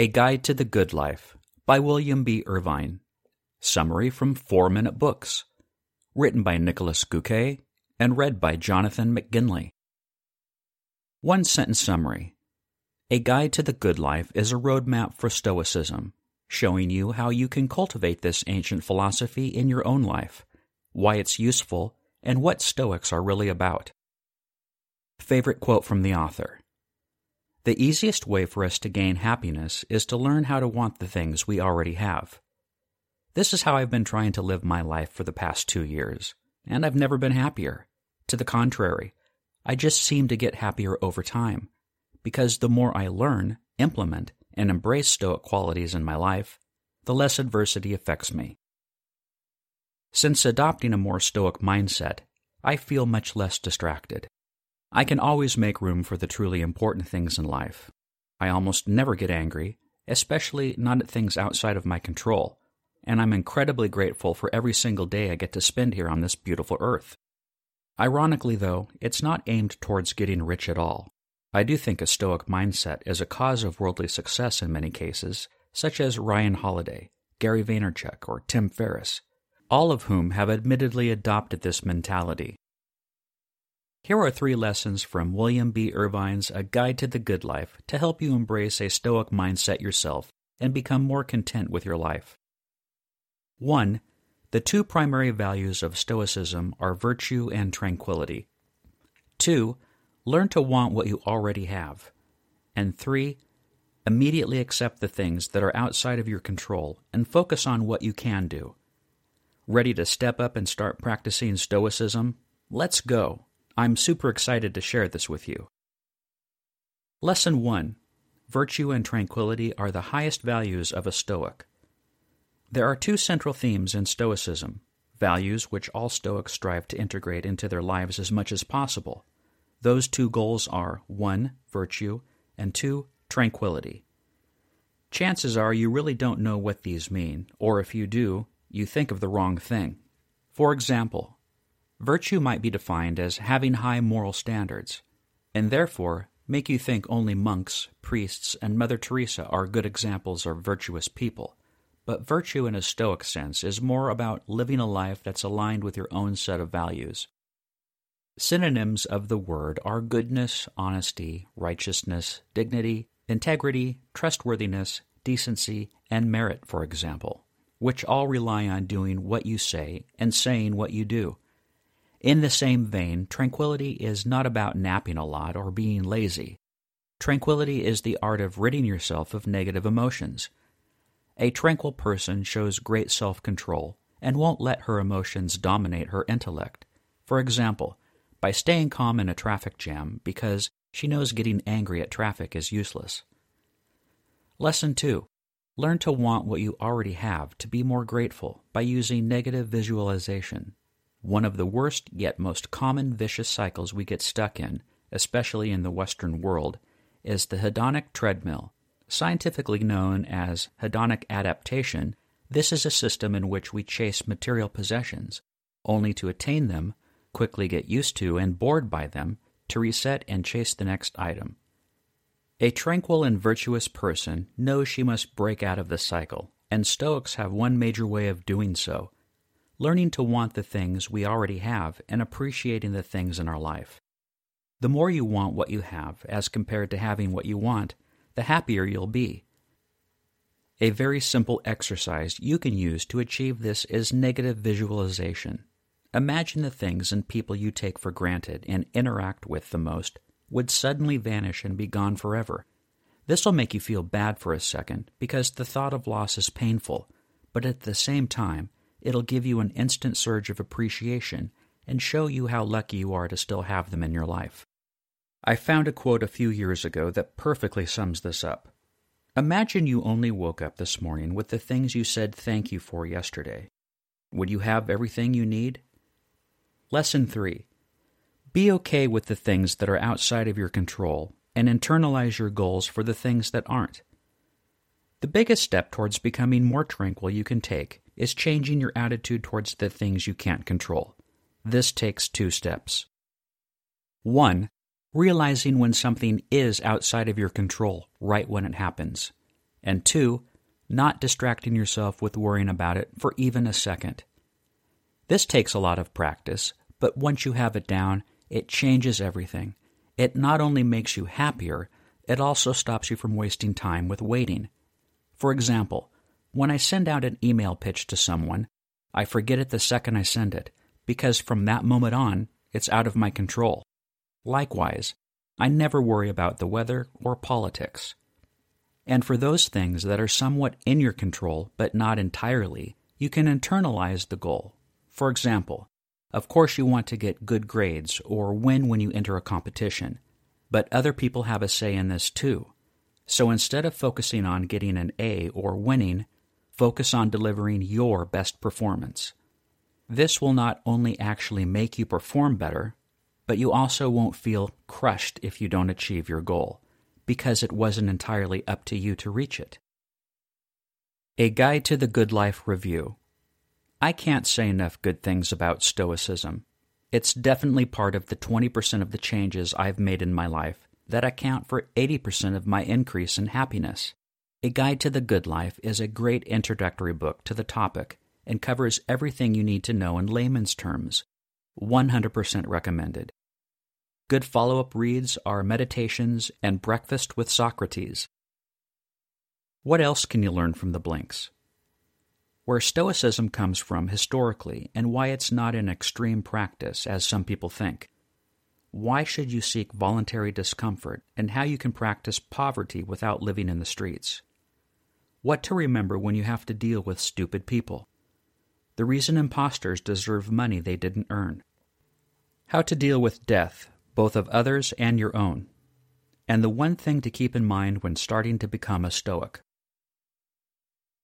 A Guide to the Good Life by William B. Irvine. Summary from Four Minute Books. Written by Niklas Göke and read by Jonathan McGinley. One sentence summary A Guide to the Good Life is a roadmap for Stoicism, showing you how you can cultivate this ancient philosophy in your own life, why it's useful, and what Stoics are really about. Favorite quote from the author The easiest way for us to gain happiness is to learn how to want the things we already have. This is how I've been trying to live my life for the past two years, and I've never been happier. To the contrary, I just seem to get happier over time, because the more I learn, implement, and embrace Stoic qualities in my life, the less adversity affects me. Since adopting a more Stoic mindset, I feel much less distracted. I can always make room for the truly important things in life. I almost never get angry, especially not at things outside of my control, and I'm incredibly grateful for every single day I get to spend here on this beautiful earth. Ironically, though, it's not aimed towards getting rich at all. I do think a Stoic mindset is a cause of worldly success in many cases, such as Ryan Holiday, Gary Vaynerchuk, or Tim Ferriss, all of whom have admittedly adopted this mentality. Here are three lessons from William B. Irvine's A Guide to the Good Life to help you embrace a Stoic mindset yourself and become more content with your life. 1. The two primary values of Stoicism are virtue and tranquility. 2. Learn to want what you already have. And 3. Immediately accept the things that are outside of your control and focus on what you can do. Ready to step up and start practicing Stoicism? Let's go! I'm super excited to share this with you. Lesson 1 Virtue and tranquility are the highest values of a Stoic. There are two central themes in Stoicism values which all Stoics strive to integrate into their lives as much as possible. Those two goals are 1. Virtue, and 2. Tranquility. Chances are you really don't know what these mean, or if you do, you think of the wrong thing. For example, Virtue might be defined as having high moral standards, and therefore make you think only monks, priests, and Mother Teresa are good examples of virtuous people. But virtue in a Stoic sense is more about living a life that's aligned with your own set of values. Synonyms of the word are goodness, honesty, righteousness, dignity, integrity, trustworthiness, decency, and merit, for example, which all rely on doing what you say and saying what you do. In the same vein, tranquility is not about napping a lot or being lazy. Tranquility is the art of ridding yourself of negative emotions. A tranquil person shows great self control and won't let her emotions dominate her intellect. For example, by staying calm in a traffic jam because she knows getting angry at traffic is useless. Lesson 2 Learn to want what you already have to be more grateful by using negative visualization. One of the worst yet most common vicious cycles we get stuck in, especially in the Western world, is the hedonic treadmill. Scientifically known as hedonic adaptation, this is a system in which we chase material possessions, only to attain them, quickly get used to and bored by them, to reset and chase the next item. A tranquil and virtuous person knows she must break out of the cycle, and Stoics have one major way of doing so learning to want the things we already have and appreciating the things in our life. The more you want what you have as compared to having what you want, the happier you'll be. A very simple exercise you can use to achieve this is negative visualization. Imagine the things and people you take for granted and interact with the most would suddenly vanish and be gone forever. This will make you feel bad for a second because the thought of loss is painful, but at the same time, It'll give you an instant surge of appreciation and show you how lucky you are to still have them in your life. I found a quote a few years ago that perfectly sums this up. Imagine you only woke up this morning with the things you said thank you for yesterday. Would you have everything you need? Lesson 3 Be okay with the things that are outside of your control and internalize your goals for the things that aren't. The biggest step towards becoming more tranquil you can take is changing your attitude towards the things you can't control. This takes two steps. One, realizing when something is outside of your control right when it happens. And two, not distracting yourself with worrying about it for even a second. This takes a lot of practice, but once you have it down, it changes everything. It not only makes you happier, it also stops you from wasting time with waiting. For example, when I send out an email pitch to someone, I forget it the second I send it, because from that moment on, it's out of my control. Likewise, I never worry about the weather or politics. And for those things that are somewhat in your control but not entirely, you can internalize the goal. For example, of course you want to get good grades or win when you enter a competition, but other people have a say in this too. So instead of focusing on getting an A or winning, focus on delivering your best performance. This will not only actually make you perform better, but you also won't feel crushed if you don't achieve your goal because it wasn't entirely up to you to reach it. A Guide to the Good Life Review. I can't say enough good things about Stoicism. It's definitely part of the 20% of the changes I've made in my life that account for 80% of my increase in happiness. A Guide to the Good Life is a great introductory book to the topic and covers everything you need to know in layman's terms. 100% recommended. Good follow up reads are Meditations and Breakfast with Socrates. What else can you learn from the Blinks? Where Stoicism comes from historically and why it's not an extreme practice, as some people think. Why should you seek voluntary discomfort and how you can practice poverty without living in the streets? What to remember when you have to deal with stupid people. The reason impostors deserve money they didn't earn. How to deal with death, both of others and your own, and the one thing to keep in mind when starting to become a Stoic.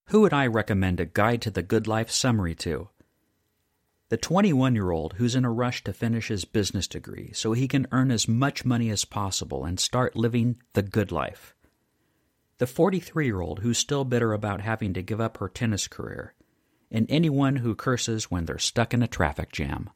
Who would I recommend a Guide to the Good Life summary to? The 21 year old who's in a rush to finish his business degree so he can earn as much money as possible and start living the good life. The 43 year old who's still bitter about having to give up her tennis career. And anyone who curses when they're stuck in a traffic jam.